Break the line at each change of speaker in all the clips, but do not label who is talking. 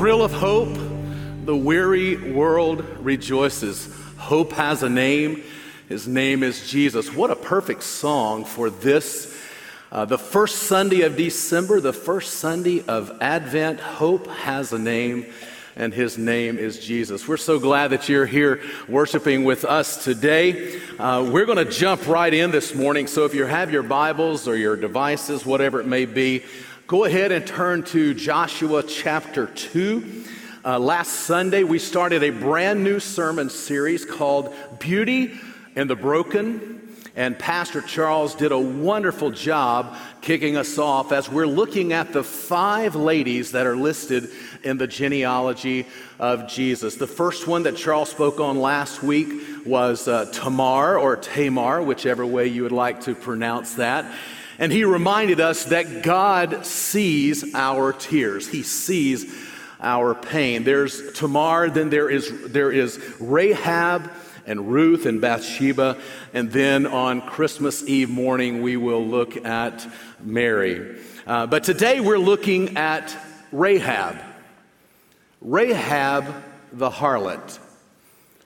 thrill of hope, the weary world rejoices. Hope has a name. His name is Jesus. What a perfect song for this, uh, the first Sunday of December, the first Sunday of Advent. Hope has a name, and his name is Jesus. We're so glad that you're here worshiping with us today. Uh, we're going to jump right in this morning. So if you have your Bibles or your devices, whatever it may be, go ahead and turn to Joshua chapter 2. Uh, last Sunday, we started a brand new sermon series called Beauty and the broken. And Pastor Charles did a wonderful job kicking us off as we're looking at the five ladies that are listed in the genealogy of Jesus. The first one that Charles spoke on last week was uh, Tamar or Tamar, whichever way you would like to pronounce that. And he reminded us that God sees our tears. He sees our pain. There's Tamar, then there is, there is Rahab and Ruth and Bathsheba. And then on Christmas Eve morning, we will look at Mary. Uh, but today we're looking at Rahab. Rahab the harlot.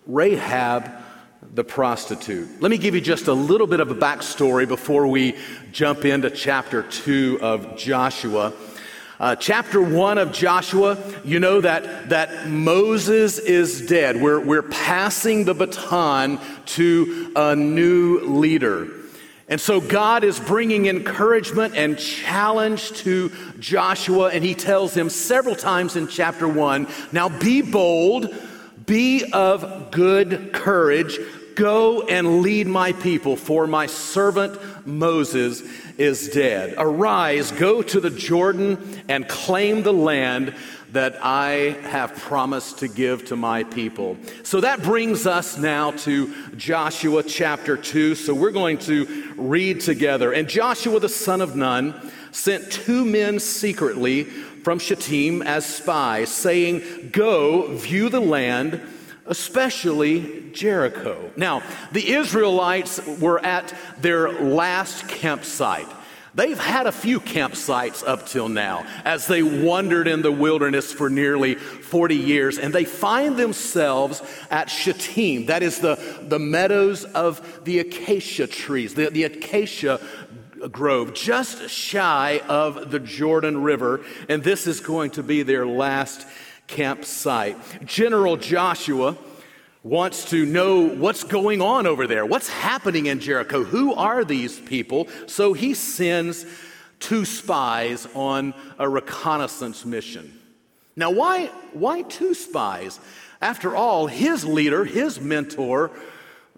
Rahab the prostitute. Let me give you just a little bit of a backstory before we jump into chapter 2 of Joshua. Uh, chapter 1 of Joshua, you know that, that Moses is dead. We're, we're passing the baton to a new leader. And so God is bringing encouragement and challenge to Joshua, and he tells him several times in chapter 1 now be bold, be of good courage, go and lead my people, for my servant Moses is dead. Arise, go to the Jordan and claim the land that I have promised to give to my people. So that brings us now to Joshua chapter 2. So we're going to read together. And Joshua the son of Nun sent two men secretly from Shittim as spies, saying, Go view the land especially Jericho. Now, the Israelites were at their last campsite. They've had a few campsites up till now as they wandered in the wilderness for nearly 40 years, and they find themselves at Shittim. That is the, the meadows of the acacia trees, the, the acacia grove, just shy of the Jordan River, and this is going to be their last campsite. General Joshua wants to know what's going on over there, what's happening in Jericho, who are these people? So he sends two spies on a reconnaissance mission. Now, why, why two spies? After all, his leader, his mentor,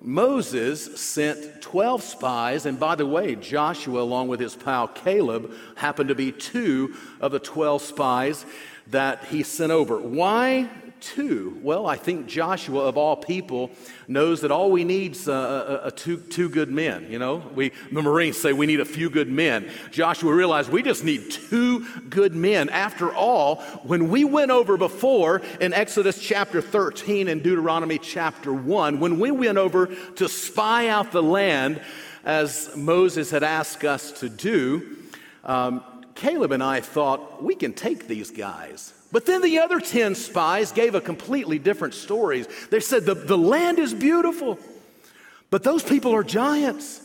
Moses sent 12 spies, and by the way, Joshua, along with his pal Caleb, happened to be two of the 12 spies that he sent over. Why two? Well, I think Joshua, of all people, knows that all we need is uh, a, a, two, two good men. You know, we, the Marines say we need a few good men. Joshua realized we just need two good men. After all, when we went over before in Exodus chapter 13 and Deuteronomy chapter 1, when we went over to spy out the land as Moses had asked us to do, um, Caleb and I thought, we can take these guys. But then the other 10 spies gave a completely different story. They said, the, the land is beautiful, but those people are giants.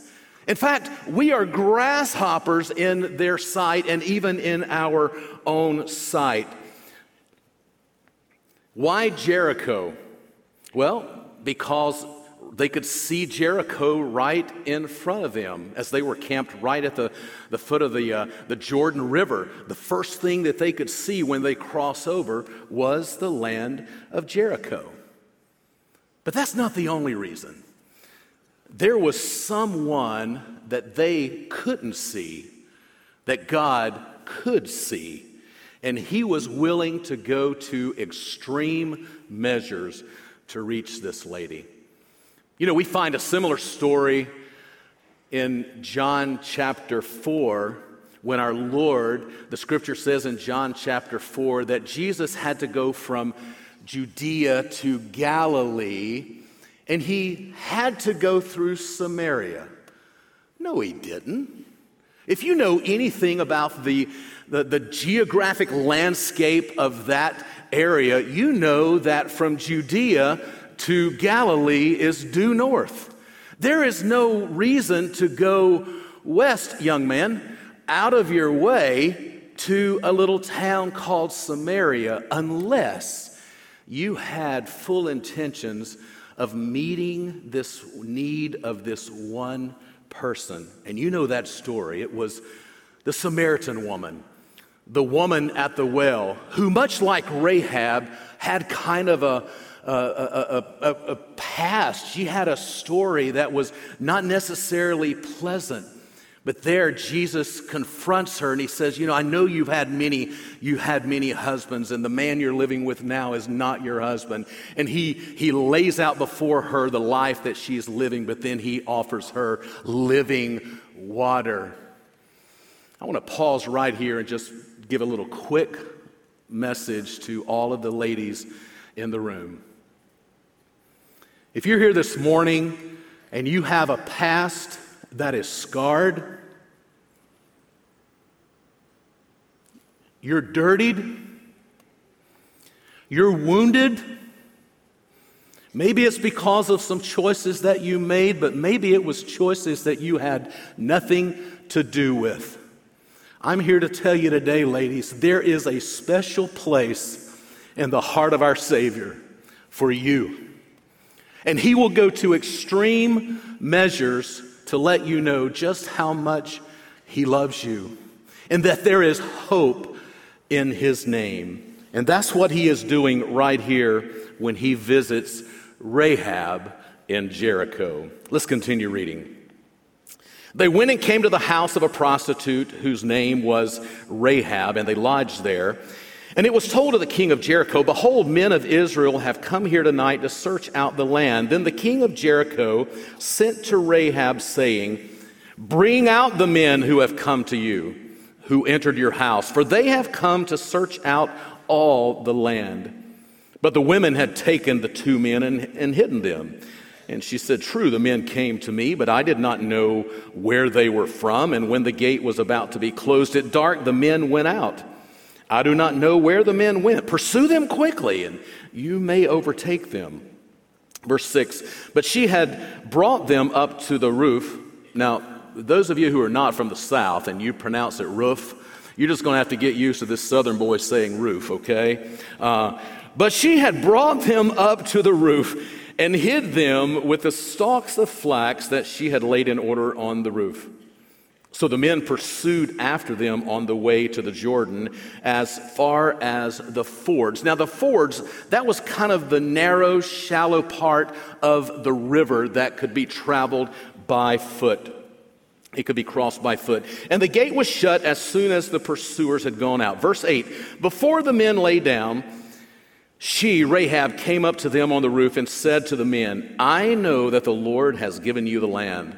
In fact, we are grasshoppers in their sight and even in our own sight. Why Jericho? Well, because they could see Jericho right in front of them as they were camped right at the, the foot of the, uh, the Jordan River. The first thing that they could see when they cross over was the land of Jericho. But that's not the only reason. There was someone that they couldn't see that God could see, and he was willing to go to extreme measures to reach this lady. You know, we find a similar story in John chapter 4 when our Lord, the scripture says in John chapter 4 that Jesus had to go from Judea to Galilee and he had to go through Samaria. No, he didn't. If you know anything about the, the, the geographic landscape of that area, you know that from Judea to Galilee is due north. There is no reason to go west, young man, out of your way to a little town called Samaria unless you had full intentions of meeting this need of this one person. And you know that story. It was the Samaritan woman, the woman at the well, who, much like Rahab, had kind of a, a, a, a, a past. She had a story that was not necessarily pleasant. But there Jesus confronts her and he says, "You know, I know you've had many you had many husbands and the man you're living with now is not your husband." And he he lays out before her the life that she is living, but then he offers her living water. I want to pause right here and just give a little quick message to all of the ladies in the room. If you're here this morning and you have a past that is scarred, you're dirtied, you're wounded. Maybe it's because of some choices that you made, but maybe it was choices that you had nothing to do with. I'm here to tell you today, ladies, there is a special place in the heart of our Savior for you. And He will go to extreme measures to let you know just how much He loves you and that there is hope in His name. And that's what He is doing right here when He visits Rahab in Jericho. Let's continue reading. They went and came to the house of a prostitute whose name was Rahab, and they lodged there. And it was told to the king of Jericho, Behold, men of Israel have come here tonight to search out the land. Then the king of Jericho sent to Rahab, saying, Bring out the men who have come to you, who entered your house, for they have come to search out all the land. But the women had taken the two men and, and hidden them. And she said, True, the men came to me, but I did not know where they were from. And when the gate was about to be closed at dark, the men went out. I do not know where the men went. Pursue them quickly, and you may overtake them. Verse 6 But she had brought them up to the roof. Now, those of you who are not from the South and you pronounce it roof, you're just going to have to get used to this Southern boy saying roof, okay? Uh, but she had brought them up to the roof and hid them with the stalks of flax that she had laid in order on the roof. So the men pursued after them on the way to the Jordan as far as the fords. Now, the fords, that was kind of the narrow, shallow part of the river that could be traveled by foot. It could be crossed by foot. And the gate was shut as soon as the pursuers had gone out. Verse 8 Before the men lay down, she, Rahab, came up to them on the roof and said to the men, I know that the Lord has given you the land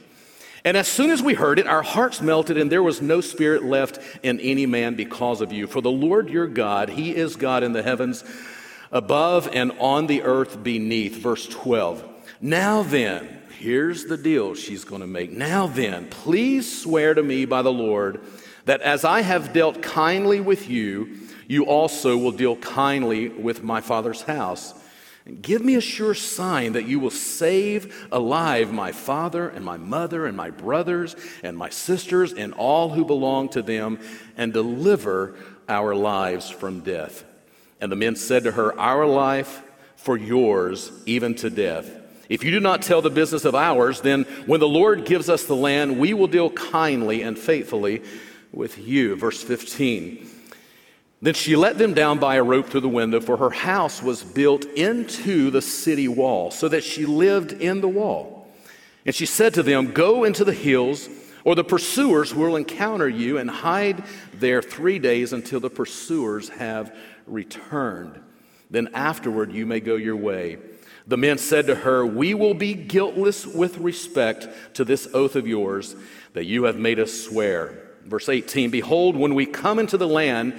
And as soon as we heard it, our hearts melted, and there was no spirit left in any man because of you. For the Lord your God, He is God in the heavens above and on the earth beneath. Verse 12. Now then, here's the deal she's going to make. Now then, please swear to me by the Lord that as I have dealt kindly with you, you also will deal kindly with my father's house. Give me a sure sign that you will save alive my father and my mother and my brothers and my sisters and all who belong to them and deliver our lives from death. And the men said to her, Our life for yours, even to death. If you do not tell the business of ours, then when the Lord gives us the land, we will deal kindly and faithfully with you. Verse 15. Then she let them down by a rope through the window, for her house was built into the city wall, so that she lived in the wall. And she said to them, Go into the hills, or the pursuers will encounter you, and hide there three days until the pursuers have returned. Then afterward you may go your way. The men said to her, We will be guiltless with respect to this oath of yours that you have made us swear. Verse 18 Behold, when we come into the land,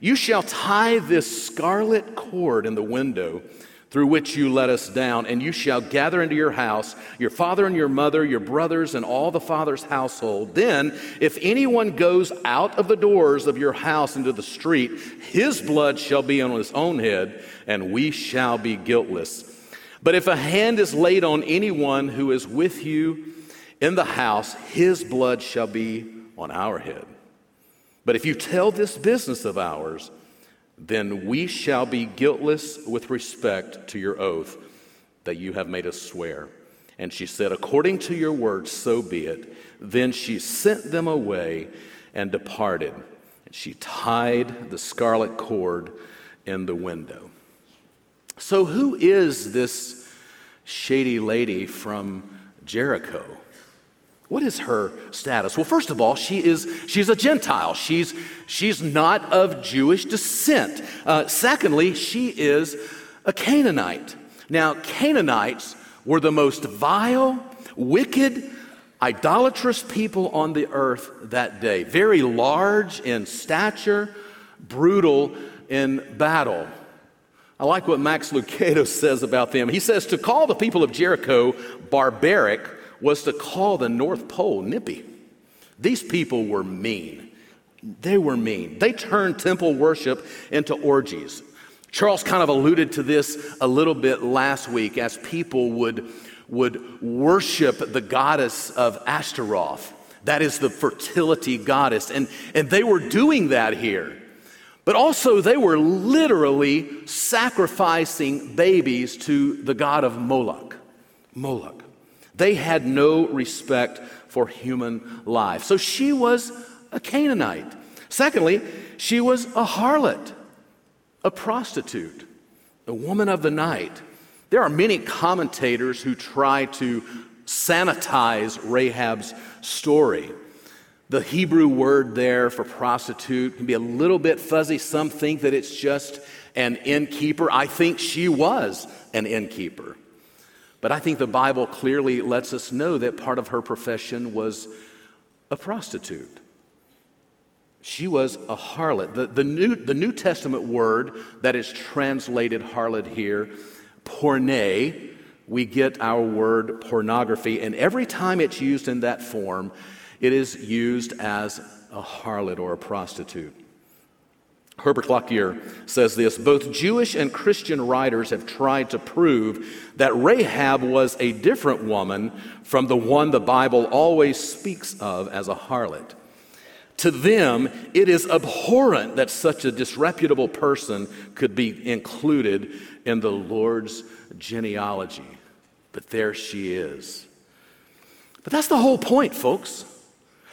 you shall tie this scarlet cord in the window through which you let us down, and you shall gather into your house your father and your mother, your brothers, and all the father's household. Then, if anyone goes out of the doors of your house into the street, his blood shall be on his own head, and we shall be guiltless. But if a hand is laid on anyone who is with you in the house, his blood shall be on our head. But if you tell this business of ours, then we shall be guiltless with respect to your oath that you have made us swear. And she said, According to your word, so be it. Then she sent them away and departed. And she tied the scarlet cord in the window. So, who is this shady lady from Jericho? What is her status? Well, first of all, she is she's a Gentile. She's she's not of Jewish descent. Uh, secondly, she is a Canaanite. Now, Canaanites were the most vile, wicked, idolatrous people on the earth that day. Very large in stature, brutal in battle. I like what Max Lucado says about them. He says to call the people of Jericho barbaric was to call the North Pole nippy. These people were mean. They were mean. They turned temple worship into orgies. Charles kind of alluded to this a little bit last week as people would, would worship the goddess of Ashtaroth. That is the fertility goddess. And, and they were doing that here. But also, they were literally sacrificing babies to the god of Moloch. Moloch. They had no respect for human life. So she was a Canaanite. Secondly, she was a harlot, a prostitute, a woman of the night. There are many commentators who try to sanitize Rahab's story. The Hebrew word there for prostitute can be a little bit fuzzy. Some think that it's just an innkeeper. I think she was an innkeeper. But I think the Bible clearly lets us know that part of her profession was a prostitute. She was a harlot. The, the, New, the New Testament word that is translated harlot here, porne, we get our word pornography, and every time it's used in that form, it is used as a harlot or a prostitute. Herbert Lockyer says this both Jewish and Christian writers have tried to prove that Rahab was a different woman from the one the Bible always speaks of as a harlot. To them, it is abhorrent that such a disreputable person could be included in the Lord's genealogy. But there she is. But that's the whole point, folks.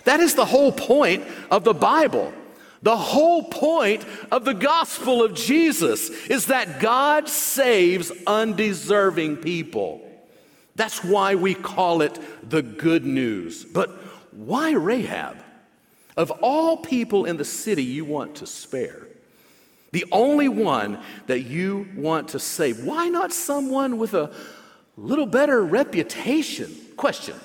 That is the whole point of the Bible. The whole point of the gospel of Jesus is that God saves undeserving people. That's why we call it the good news. But why Rahab? Of all people in the city you want to spare, the only one that you want to save, why not someone with a little better reputation? Question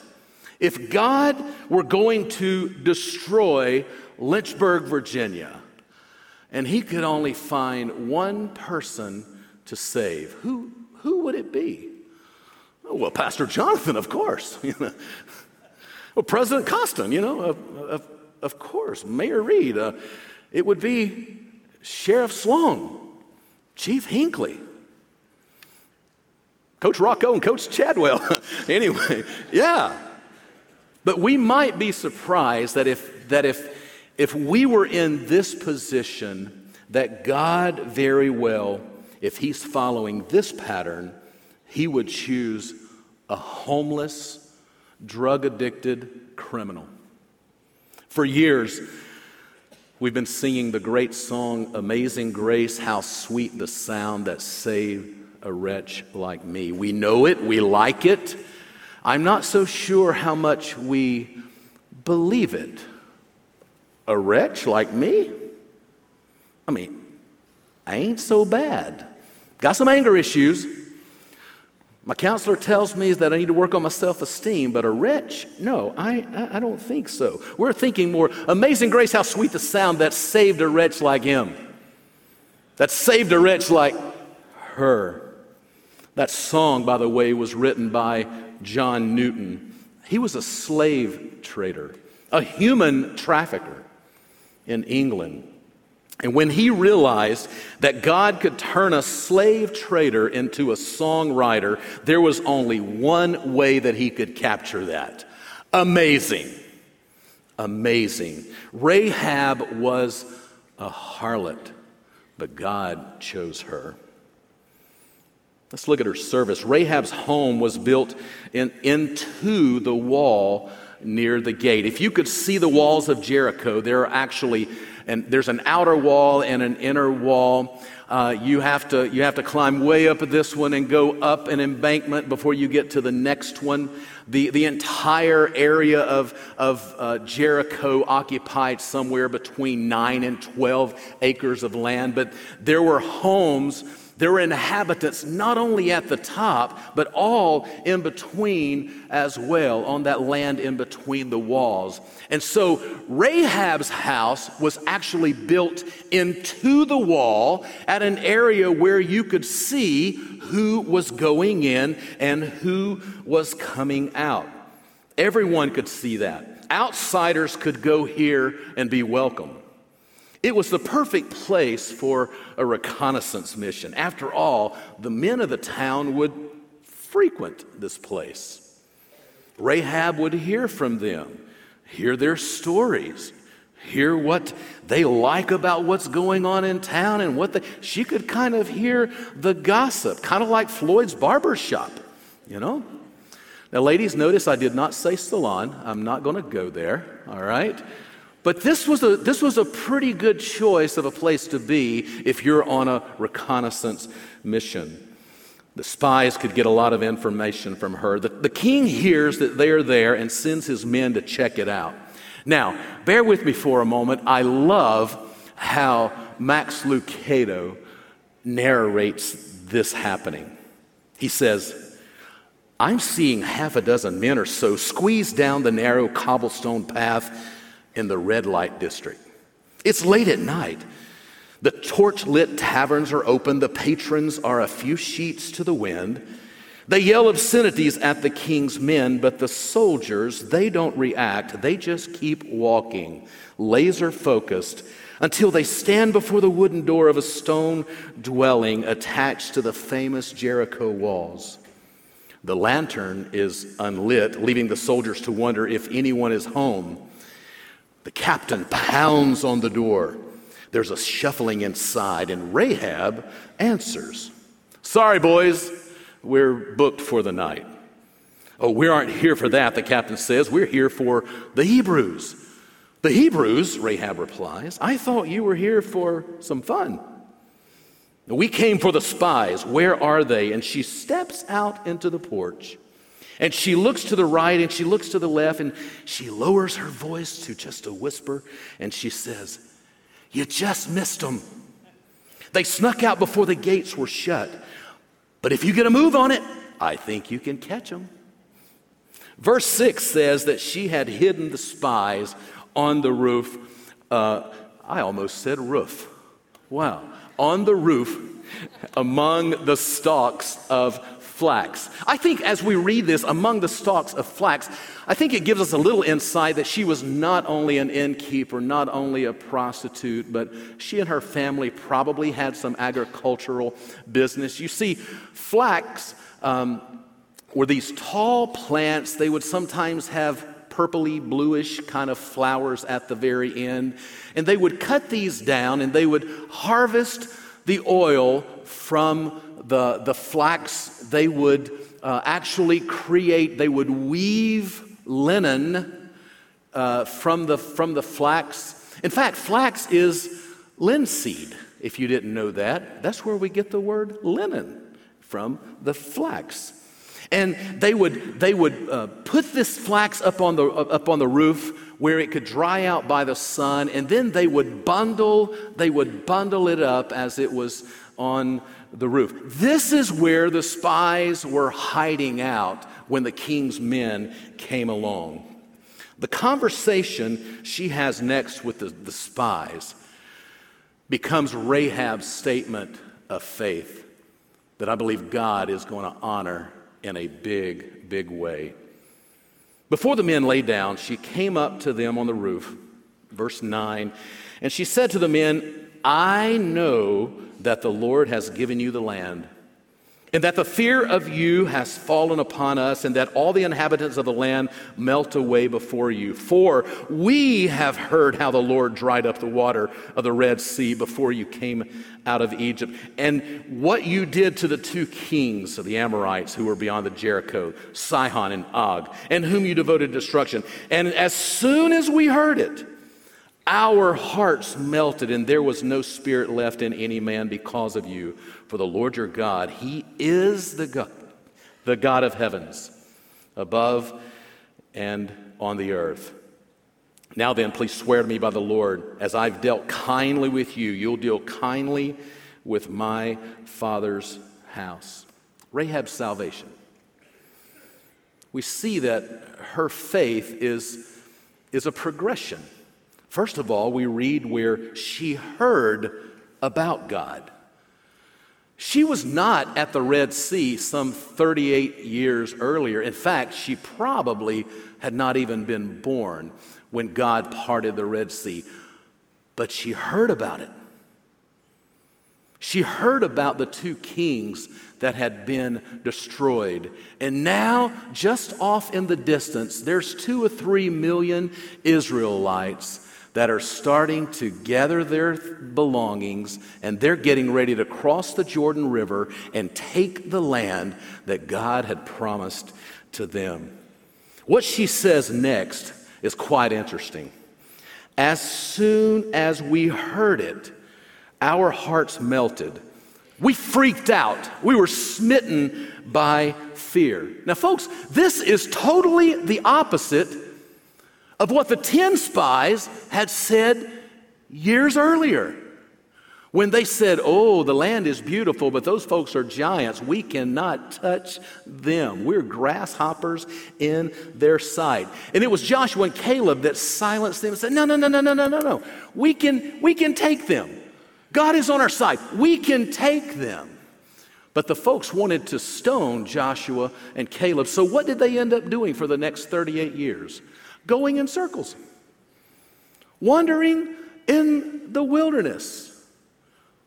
If God were going to destroy Lynchburg, Virginia, and he could only find one person to save. Who, who would it be? Oh, well, Pastor Jonathan, of course. well, President Costin, you know, of, of, of course. Mayor Reed. Uh, it would be Sheriff Sloan, Chief Hinckley, Coach Rocco, and Coach Chadwell. anyway, yeah. But we might be surprised that if, that if if we were in this position, that God very well, if He's following this pattern, He would choose a homeless, drug addicted criminal. For years, we've been singing the great song, Amazing Grace, how sweet the sound that saved a wretch like me. We know it, we like it. I'm not so sure how much we believe it a wretch like me? I mean, I ain't so bad. Got some anger issues. My counselor tells me that I need to work on my self esteem, but a wretch? No, I, I, I, don't think so. We're thinking more amazing grace, how sweet the sound that saved a wretch like him, that saved a wretch like her. That song, by the way, was written by John Newton. He was a slave trader, a human trafficker in England. And when he realized that God could turn a slave trader into a songwriter, there was only one way that he could capture that. Amazing. Amazing. Rahab was a harlot, but God chose her. Let's look at her service. Rahab's home was built in, into the wall near the gate. If you could see the walls of Jericho, there are actually and there's an outer wall and an inner wall. Uh, you, have to, you have to climb way up this one and go up an embankment before you get to the next one. The, the entire area of, of uh, Jericho occupied somewhere between 9 and 12 acres of land, but there were homes there were inhabitants not only at the top, but all in between as well, on that land in between the walls. And so Rahab's house was actually built into the wall at an area where you could see who was going in and who was coming out. Everyone could see that. Outsiders could go here and be welcome. It was the perfect place for a reconnaissance mission. After all, the men of the town would frequent this place. Rahab would hear from them, hear their stories, hear what they like about what's going on in town and what they, she could kind of hear the gossip, kind of like Floyd's barber shop, you know? Now, ladies, notice I did not say salon. I'm not going to go there, all right? But this was, a, this was a pretty good choice of a place to be if you're on a reconnaissance mission. The spies could get a lot of information from her. The, the king hears that they are there and sends his men to check it out. Now, bear with me for a moment. I love how Max Lucado narrates this happening. He says, I'm seeing half a dozen men or so squeeze down the narrow cobblestone path in the red light district. It's late at night. The torch lit taverns are open, the patrons are a few sheets to the wind. They yell obscenities at the king's men, but the soldiers, they don't react. They just keep walking, laser focused, until they stand before the wooden door of a stone dwelling attached to the famous Jericho walls. The lantern is unlit, leaving the soldiers to wonder if anyone is home. The captain pounds on the door. There's a shuffling inside, and Rahab answers Sorry, boys, we're booked for the night. Oh, we aren't here for that, the captain says. We're here for the Hebrews. The Hebrews, Rahab replies, I thought you were here for some fun. We came for the spies. Where are they? And she steps out into the porch. And she looks to the right and she looks to the left and she lowers her voice to just a whisper and she says, You just missed them. They snuck out before the gates were shut. But if you get a move on it, I think you can catch them. Verse 6 says that she had hidden the spies on the roof. Uh, I almost said roof. Wow. On the roof among the stalks of flax. I think as we read this, among the stalks of flax, I think it gives us a little insight that she was not only an innkeeper, not only a prostitute, but she and her family probably had some agricultural business. You see, flax um, were these tall plants, they would sometimes have purpley bluish kind of flowers at the very end. And they would cut these down and they would harvest the oil from the, the flax, they would uh, actually create, they would weave linen uh, from, the, from the flax. In fact, flax is linseed, if you didn't know that. That's where we get the word linen from the flax. And they would, they would uh, put this flax up on, the, up on the roof where it could dry out by the sun, and then they would bundle, they would bundle it up as it was on the roof. This is where the spies were hiding out when the king's men came along. The conversation she has next with the, the spies becomes Rahab's statement of faith that I believe God is going to honor in a big, big way. Before the men lay down, she came up to them on the roof, verse 9, and she said to the men, I know that the Lord has given you the land and that the fear of you has fallen upon us, and that all the inhabitants of the land melt away before you. For we have heard how the Lord dried up the water of the Red Sea before you came out of Egypt, and what you did to the two kings of the Amorites who were beyond the Jericho, Sihon and Og, and whom you devoted to destruction. And as soon as we heard it, our hearts melted, and there was no spirit left in any man because of you. For the Lord your God, He is the God, the God of heavens, above and on the earth. Now then, please swear to me by the Lord, as I've dealt kindly with you, you'll deal kindly with my father's house. Rahab's salvation. We see that her faith is, is a progression. First of all, we read where she heard about God. She was not at the Red Sea some 38 years earlier. In fact, she probably had not even been born when God parted the Red Sea. But she heard about it. She heard about the two kings that had been destroyed. And now, just off in the distance, there's two or three million Israelites that are starting to gather their belongings and they're getting ready to cross the Jordan River and take the land that God had promised to them. What she says next is quite interesting. As soon as we heard it, our hearts melted. We freaked out. We were smitten by fear. Now, folks, this is totally the opposite of what the 10 spies had said years earlier. When they said, Oh, the land is beautiful, but those folks are giants. We cannot touch them. We're grasshoppers in their sight. And it was Joshua and Caleb that silenced them and said, No, no, no, no, no, no, no, no. We can, we can take them. God is on our side. We can take them. But the folks wanted to stone Joshua and Caleb. So what did they end up doing for the next 38 years? Going in circles, wandering in the wilderness.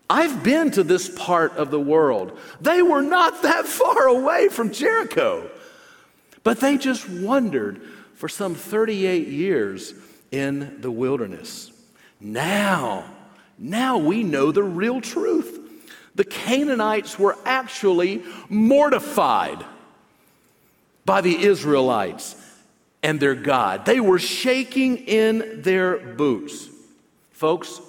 I've been to this part of the world. They were not that far away from Jericho, but they just wandered for some 38 years in the wilderness. Now, now we know the real truth. The Canaanites were actually mortified by the Israelites and their God. They were shaking in their boots. Folks,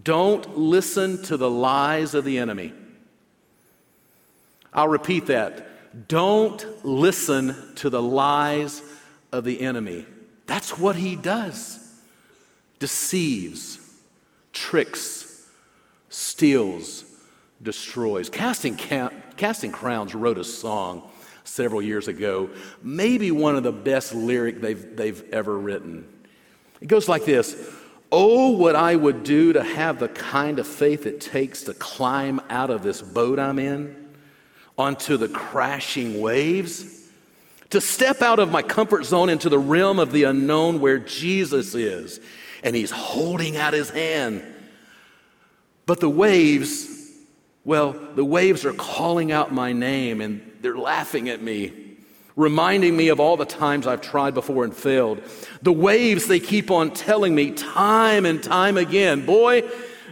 don't listen to the lies of the enemy. I'll repeat that. Don't listen to the lies of the enemy. That's what he does deceives, tricks, steals, destroys. Casting, Casting Crowns wrote a song several years ago, maybe one of the best lyric they've, they've ever written. It goes like this Oh, what I would do to have the kind of faith it takes to climb out of this boat I'm in onto the crashing waves, to step out of my comfort zone into the realm of the unknown where Jesus is, and He's holding out His hand. But the waves, well, the waves are calling out my name, and they're laughing at me, reminding me of all the times I've tried before and failed. The waves, they keep on telling me time and time again, boy,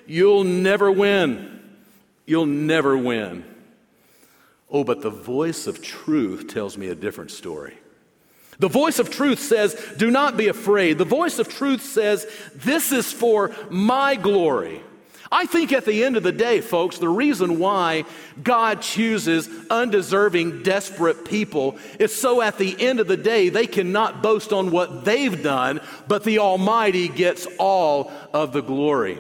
you'll never win. You'll never win. Oh, but the voice of truth tells me a different story. The voice of truth says, Do not be afraid. The voice of truth says, This is for my glory. I think at the end of the day, folks, the reason why God chooses undeserving, desperate people is so at the end of the day, they cannot boast on what they've done, but the Almighty gets all of the glory.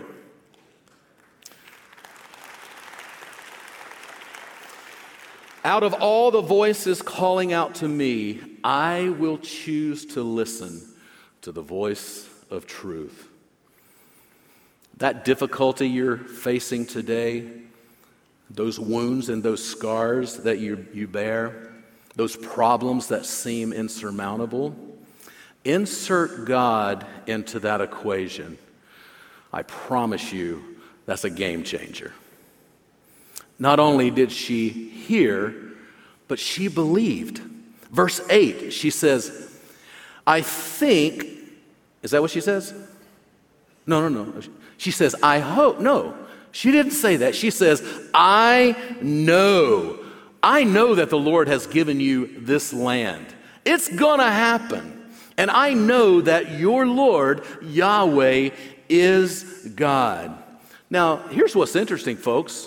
Out of all the voices calling out to me, I will choose to listen to the voice of truth. That difficulty you're facing today, those wounds and those scars that you, you bear, those problems that seem insurmountable, insert God into that equation. I promise you, that's a game changer. Not only did she hear, but she believed. Verse 8, she says, I think, is that what she says? No, no, no. She says, I hope. No, she didn't say that. She says, I know. I know that the Lord has given you this land. It's going to happen. And I know that your Lord, Yahweh, is God. Now, here's what's interesting, folks.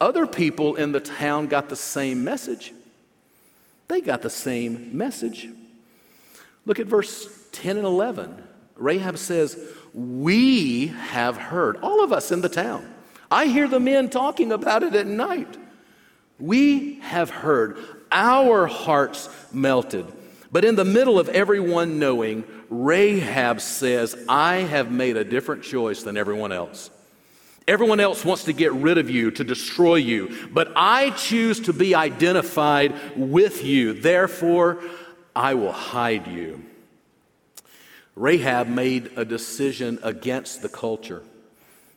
Other people in the town got the same message. They got the same message. Look at verse 10 and 11. Rahab says, We have heard, all of us in the town. I hear the men talking about it at night. We have heard, our hearts melted. But in the middle of everyone knowing, Rahab says, I have made a different choice than everyone else. Everyone else wants to get rid of you, to destroy you, but I choose to be identified with you. Therefore, I will hide you. Rahab made a decision against the culture.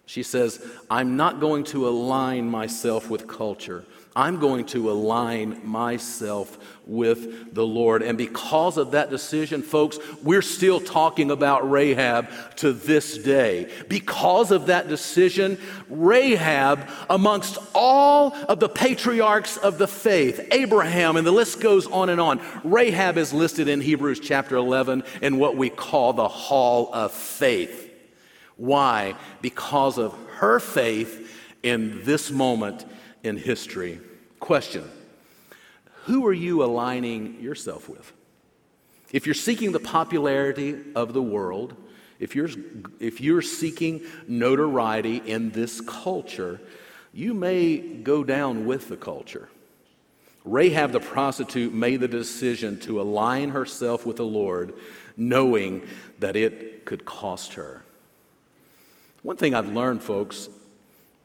She says, I'm not going to align myself with culture. I'm going to align myself with the Lord. And because of that decision, folks, we're still talking about Rahab to this day. Because of that decision, Rahab, amongst all of the patriarchs of the faith, Abraham, and the list goes on and on, Rahab is listed in Hebrews chapter 11 in what we call the Hall of Faith. Why? Because of her faith in this moment in history. Question Who are you aligning yourself with? If you're seeking the popularity of the world, if you're, if you're seeking notoriety in this culture, you may go down with the culture. Rahab the prostitute made the decision to align herself with the Lord, knowing that it could cost her. One thing I've learned, folks,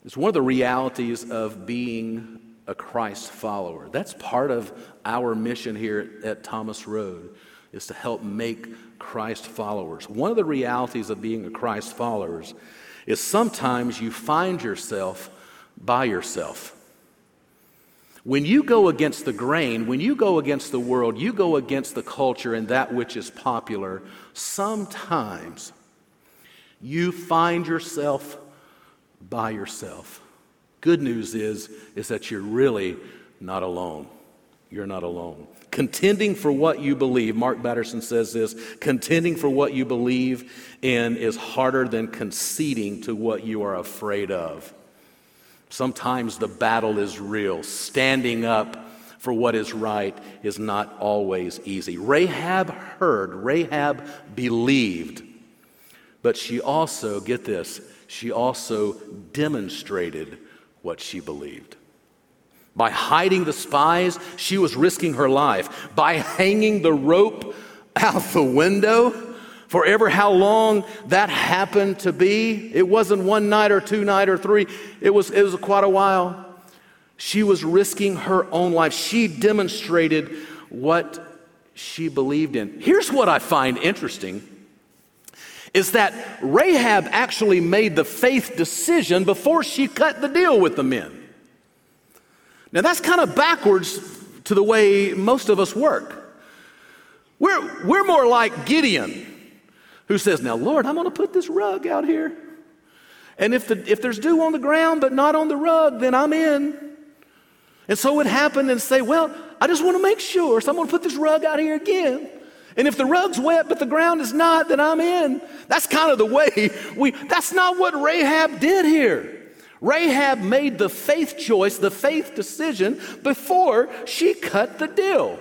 is one of the realities of being a Christ follower. That's part of our mission here at Thomas Road is to help make Christ followers. One of the realities of being a Christ follower is sometimes you find yourself by yourself. When you go against the grain, when you go against the world, you go against the culture and that which is popular, sometimes you find yourself by yourself. Good news is, is that you're really not alone. You're not alone. Contending for what you believe, Mark Batterson says this contending for what you believe in is harder than conceding to what you are afraid of. Sometimes the battle is real. Standing up for what is right is not always easy. Rahab heard, Rahab believed, but she also, get this, she also demonstrated what she believed. By hiding the spies, she was risking her life. By hanging the rope out the window, for ever how long that happened to be, it wasn't one night or two night or three, it was, it was quite a while. She was risking her own life. She demonstrated what she believed in. Here's what I find interesting is that Rahab actually made the faith decision before she cut the deal with the men. Now, that's kind of backwards to the way most of us work. We're, we're more like Gideon, who says, Now, Lord, I'm going to put this rug out here. And if, the, if there's dew on the ground but not on the rug, then I'm in. And so it happened and say, Well, I just want to make sure, so I'm going to put this rug out here again. And if the rug's wet but the ground is not, then I'm in. That's kind of the way we, that's not what Rahab did here. Rahab made the faith choice, the faith decision before she cut the deal.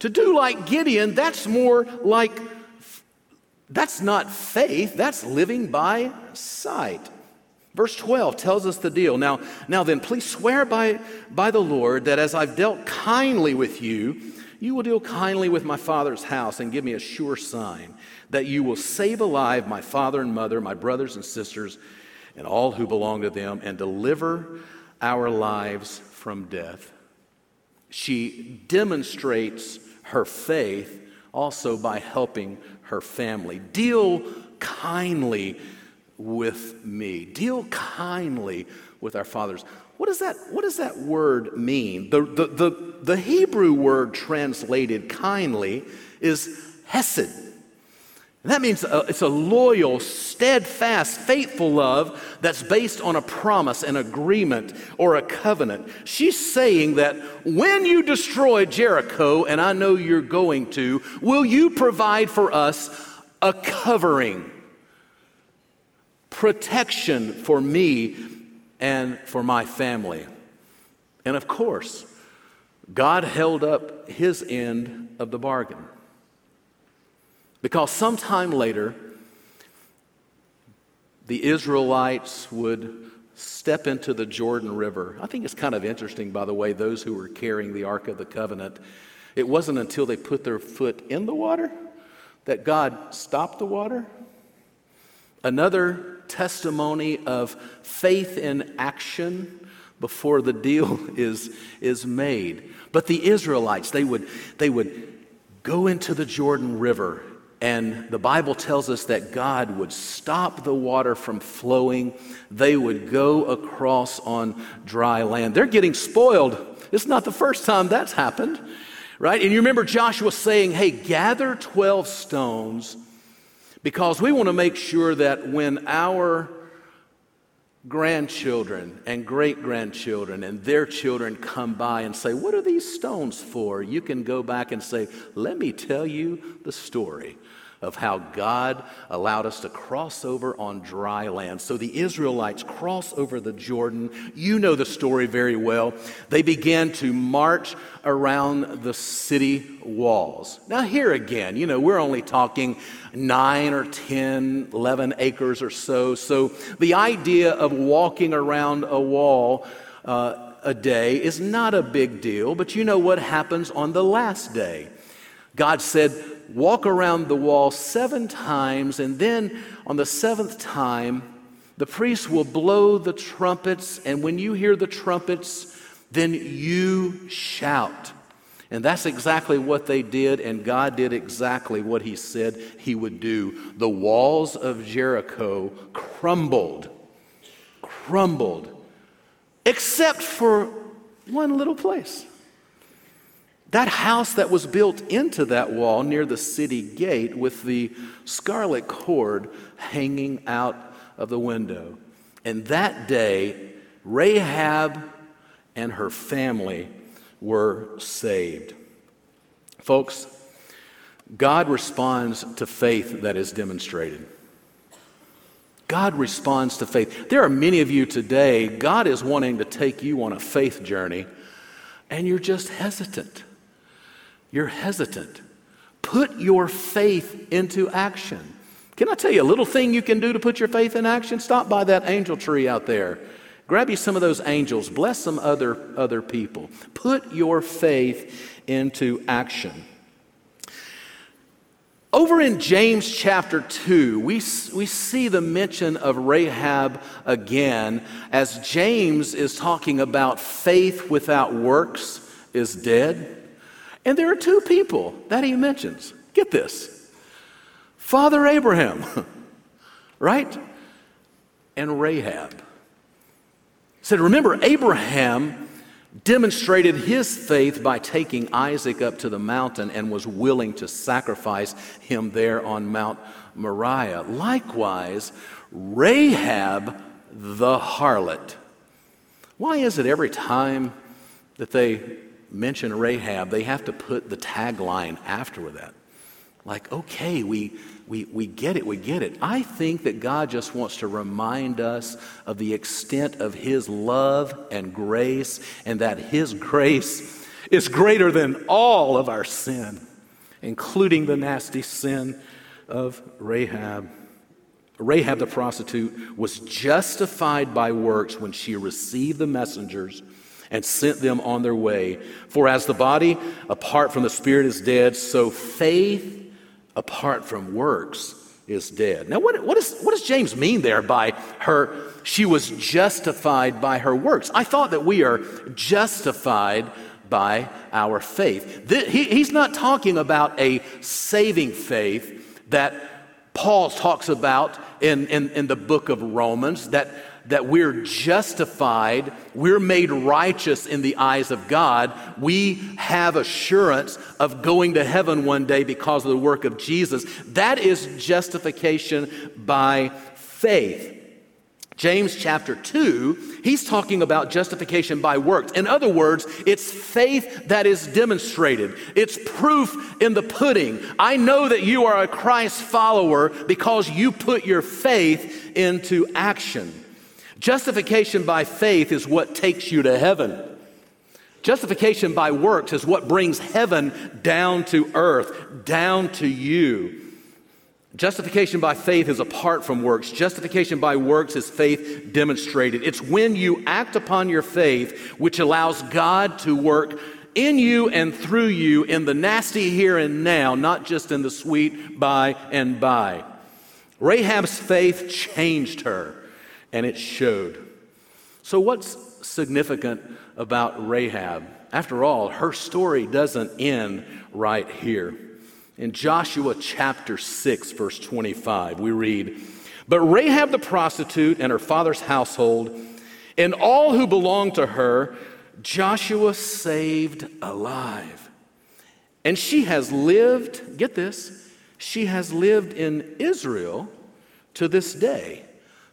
To do like Gideon, that's more like, that's not faith, that's living by sight. Verse 12 tells us the deal. Now, now then, please swear by, by the Lord that as I've dealt kindly with you, you will deal kindly with my father's house and give me a sure sign that you will save alive my father and mother, my brothers and sisters, and all who belong to them, and deliver our lives from death. She demonstrates her faith also by helping her family. Deal kindly with me. Deal kindly with our fathers. What does that, what does that word mean? The, the, the, the Hebrew word translated kindly is hesed. And that means uh, it's a loyal, steadfast, faithful love that's based on a promise, an agreement, or a covenant. She's saying that when you destroy Jericho, and I know you're going to, will you provide for us a covering, protection for me and for my family? And of course, God held up his end of the bargain. Because sometime later, the Israelites would step into the Jordan River. I think it's kind of interesting, by the way, those who were carrying the Ark of the Covenant. It wasn't until they put their foot in the water that God stopped the water. Another testimony of faith in action before the deal is, is made. But the Israelites, they would, they would go into the Jordan River and the Bible tells us that God would stop the water from flowing. They would go across on dry land. They're getting spoiled. It's not the first time that's happened, right? And you remember Joshua saying, hey, gather 12 stones because we want to make sure that when our grandchildren and great grandchildren and their children come by and say, What are these stones for? You can go back and say, Let me tell you the story of how God allowed us to cross over on dry land. So the Israelites cross over the Jordan. You know the story very well. They began to march around the city walls. Now, here again, you know, we're only talking nine or 10, 11 acres or so. So the idea of walking around a wall uh, a day is not a big deal, but you know what happens on the last day. God said, Walk around the wall seven times, and then on the seventh time, the priest will blow the trumpets, and when you hear the trumpets, then you shout. And that's exactly what they did, and God did exactly what He said He would do. The walls of Jericho crumbled, crumbled, except for one little place. That house that was built into that wall near the city gate with the scarlet cord hanging out of the window. And that day, Rahab and her family were saved. Folks, God responds to faith that is demonstrated. God responds to faith. There are many of you today, God is wanting to take you on a faith journey, and you're just hesitant. You're hesitant. Put your faith into action. Can I tell you a little thing you can do to put your faith in action? Stop by that angel tree out there. Grab you some of those angels. Bless some other, other people. Put your faith into action. Over in James chapter 2, we, we see the mention of Rahab again as James is talking about faith without works is dead. And there are two people that he mentions. Get this Father Abraham, right? And Rahab. said, remember, Abraham demonstrated his faith by taking Isaac up to the mountain and was willing to sacrifice him there on Mount Moriah. Likewise, Rahab the harlot. Why is it every time that they mention Rahab, they have to put the tagline after that. Like, okay, we, we, we get it, we get it. I think that God just wants to remind us of the extent of His love and grace, and that His grace is greater than all of our sin, including the nasty sin of Rahab. Rahab the prostitute was justified by works when she received the messengers and sent them on their way. For as the body apart from the spirit is dead, so faith apart from works is dead. Now, what, what, is, what does James mean there by her? She was justified by her works. I thought that we are justified by our faith. he, he's not talking about a saving faith that Paul talks about in, in, in the book of Romans, that that we're justified, we're made righteous in the eyes of God. We have assurance of going to heaven one day because of the work of Jesus. That is justification by faith. James chapter 2, he's talking about justification by works. In other words, it's faith that is demonstrated. It's proof in the pudding. I know that you are a Christ follower because you put your faith into action. Justification by faith is what takes you to heaven. Justification by works is what brings heaven down to earth, down to you. Justification by faith is apart from works. Justification by works is faith demonstrated. It's when you act upon your faith which allows God to work in you and through you in the nasty here and now, not just in the sweet by and by. Rahab's faith changed her and it showed. So, what's significant about Rahab? After all, her story doesn't end right here. In Joshua chapter 6, verse 25, we read, But Rahab the prostitute and her father's household and all who belonged to her, Joshua saved alive. And she has lived, get this, she has lived in Israel to this day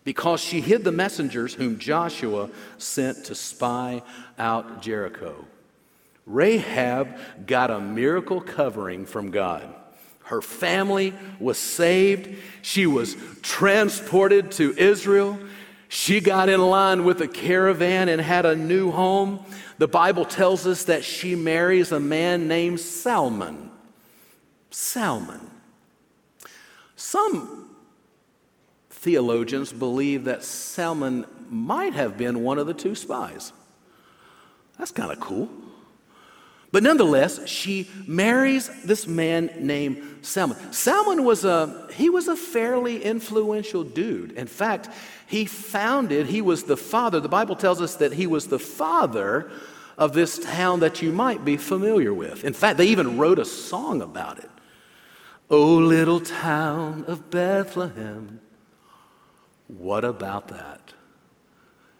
because she hid the messengers whom Joshua sent to spy out Jericho. Rahab got a miracle covering from God. Her family was saved. She was transported to Israel. She got in line with a caravan and had a new home. The Bible tells us that she marries a man named Salmon. Salmon. Some theologians believe that Salmon might have been one of the two spies. That's kind of cool. But nonetheless, she marries this man named Salmon. Salmon was a he was a fairly influential dude. In fact, he founded, he was the father. The Bible tells us that he was the father of this town that you might be familiar with. In fact, they even wrote a song about it. Oh, little town of Bethlehem, what about that?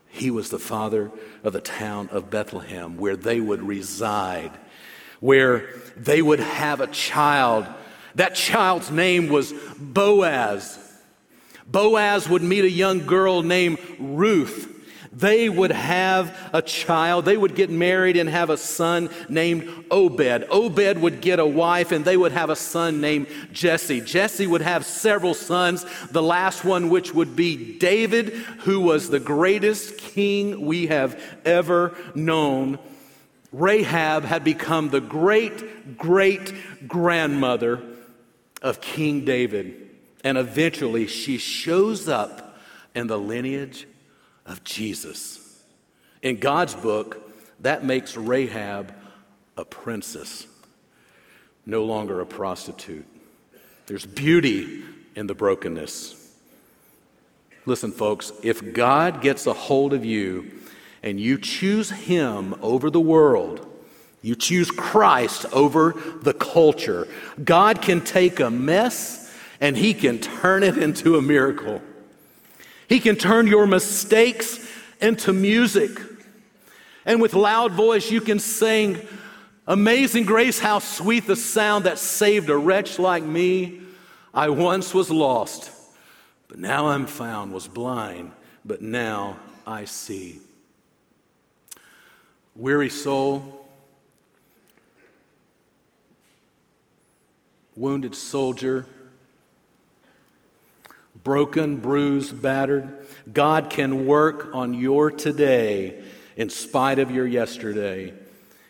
He was the father of the town of Bethlehem, where they would reside, where they would have a child. That child's name was Boaz. Boaz would meet a young girl named Ruth they would have a child. They would get married and have a son named Obed. Obed would get a wife and they would have a son named Jesse. Jesse would have several sons, the last one, which would be David, who was the greatest king we have ever known. Rahab had become the great great grandmother of King David. And eventually she shows up in the lineage of Jesus. In God's book, that makes Rahab a princess, no longer a prostitute. There's beauty in the brokenness. Listen, folks, if God gets a hold of you and you choose Him over the world, you choose Christ over the culture, God can take a mess and He can turn it into a miracle. He can turn your mistakes into music. And with loud voice, you can sing, Amazing grace, how sweet the sound that saved a wretch like me. I once was lost, but now I'm found, was blind, but now I see. Weary soul, wounded soldier, broken, bruised, battered. God can work on your today in spite of your yesterday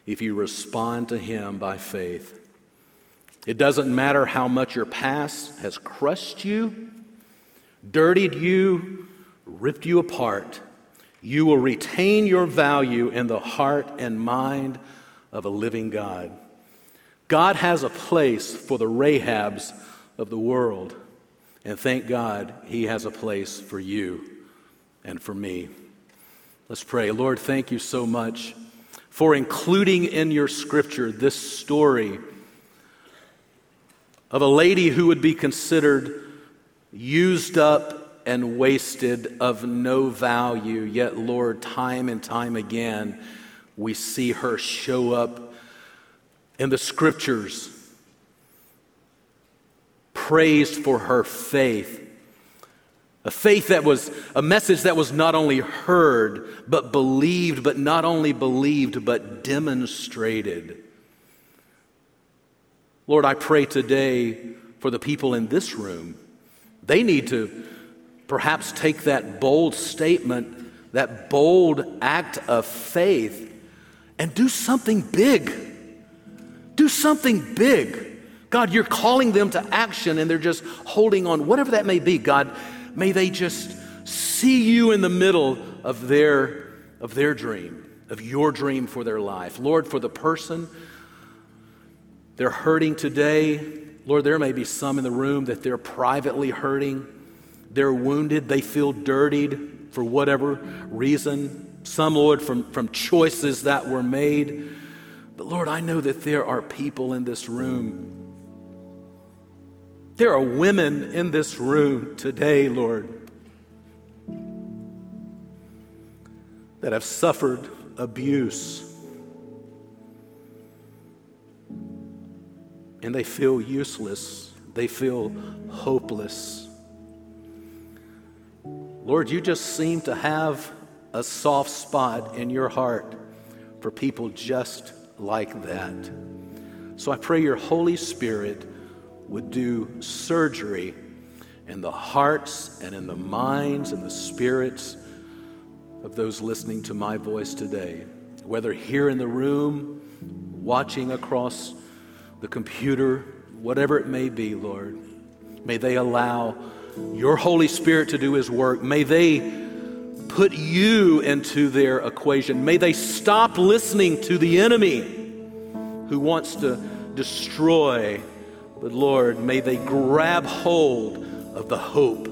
if you respond to Him by faith. It doesn't matter how much your past has crushed you, dirtied you, ripped you apart, you will retain your value in the heart and mind of a living God. God has a place for the Rahabs of the world. And thank God he has a place for you and for me. Let's pray. Lord, thank you so much for including in your scripture this story of a lady who would be considered used up and wasted of no value. Yet, Lord, time and time again, we see her show up in the scriptures, praised for her faith. A faith that was a message that was not only heard, but believed, but not only believed, but demonstrated. Lord, I pray today for the people in this room. They need to perhaps take that bold statement, that bold act of faith, and do something big. Do something big. God, you're calling them to action and they're just holding on, whatever that may be. God, may they just see you in the middle of their, of their dream, of your dream for their life. Lord, for the person they're hurting today. Lord, there may be some in the room that they're privately hurting. They're wounded. They feel dirtied for whatever reason. Some, Lord, from, from choices that were made. But Lord, I know that there are people in this room. There are women in this room today, Lord, that have suffered abuse and they feel useless, they feel hopeless. Lord, you just seem to have a soft spot in your heart for people just like that. So I pray your Holy Spirit would do surgery in the hearts and in the minds and the spirits of those listening to my voice today, whether here in the room, watching across the computer, whatever it may be, Lord. May they allow your Holy Spirit to do His work. May they put you into their equation. May they stop listening to the enemy who wants to destroy. But Lord, may they grab hold of the hope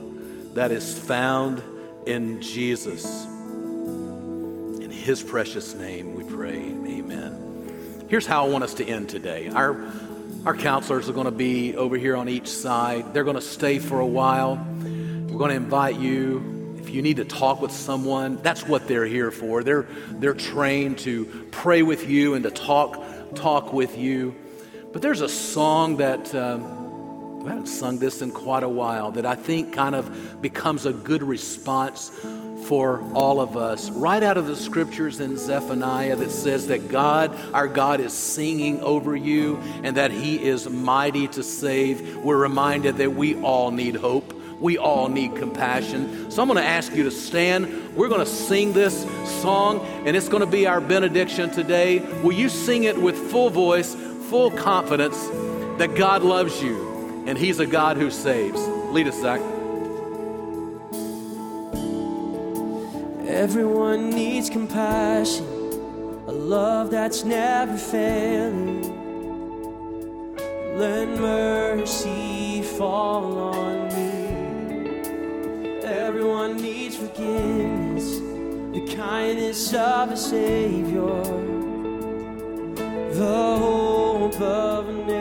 that is found in Jesus. In His precious name we pray. Amen. Here's how I want us to end today. Our, our counselors are going to be over here on each side. They're going to stay for a while. We're going to invite you. If you need to talk with someone, that's what they're here for. They're, they're trained to pray with you and to talk, talk with you. But there's a song that um, I haven't sung this in quite a while that I think kind of becomes a good response for all of us. Right out of the scriptures in Zephaniah that says that God, our God, is singing over you and that He is mighty to save. We're reminded that we all need hope. We all need compassion. So I'm going to ask you to stand. We're going to sing this song, and it's going to be our benediction today. Will you sing it with full voice, full confidence that God loves you and He's a God who saves? Lead us, Zach.
Everyone needs compassion, a love that's never failing. Let mercy fall on me. Everyone needs forgiveness, the kindness of a Savior, the hope of a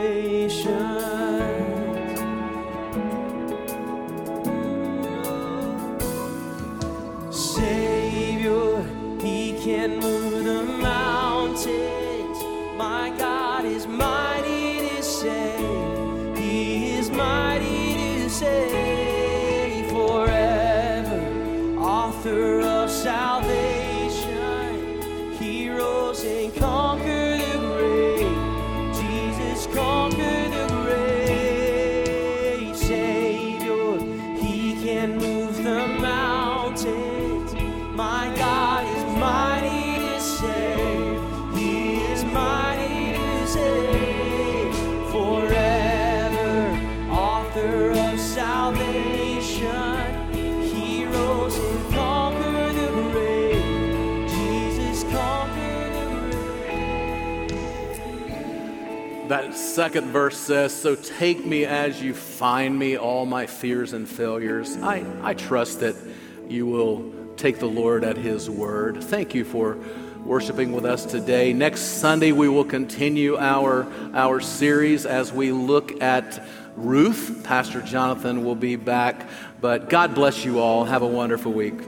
that second verse says, So take me as you find me, all my fears and failures. I, I trust that you will take the Lord at his word. Thank you for worshiping with us today. Next Sunday, we will continue our, our series as we look at Ruth. Pastor Jonathan will be back. But God bless you all. Have a wonderful week.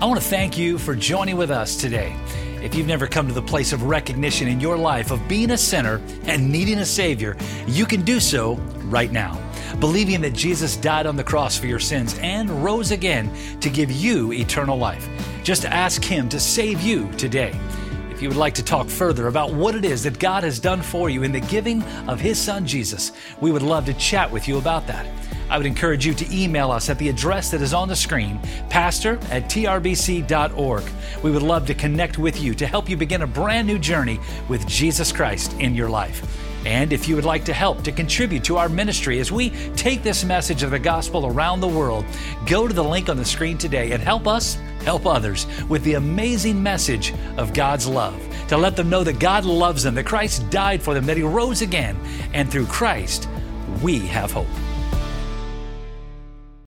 I want to thank you for joining with us today. If you've never come to the place of recognition in your life of being a sinner and needing a Savior, you can do so right now. Believing that Jesus died on the cross for your sins and rose again to give you eternal life. Just ask Him to save you today. If you would like to talk further about what it is that God has done for you in the giving of His Son Jesus, we would love to chat with you about that. I would encourage you to email us at the address that is on the screen, pastor at trbc.org. We would love to connect with you to help you begin a brand new journey with Jesus Christ in your life. And if you would like to help to contribute to our ministry as we take this message of the gospel around the world, go to the link on the screen today and help us help others with the amazing message of God's love. To let them know that God loves them, that Christ died for them, that He rose again, and through Christ, we have hope.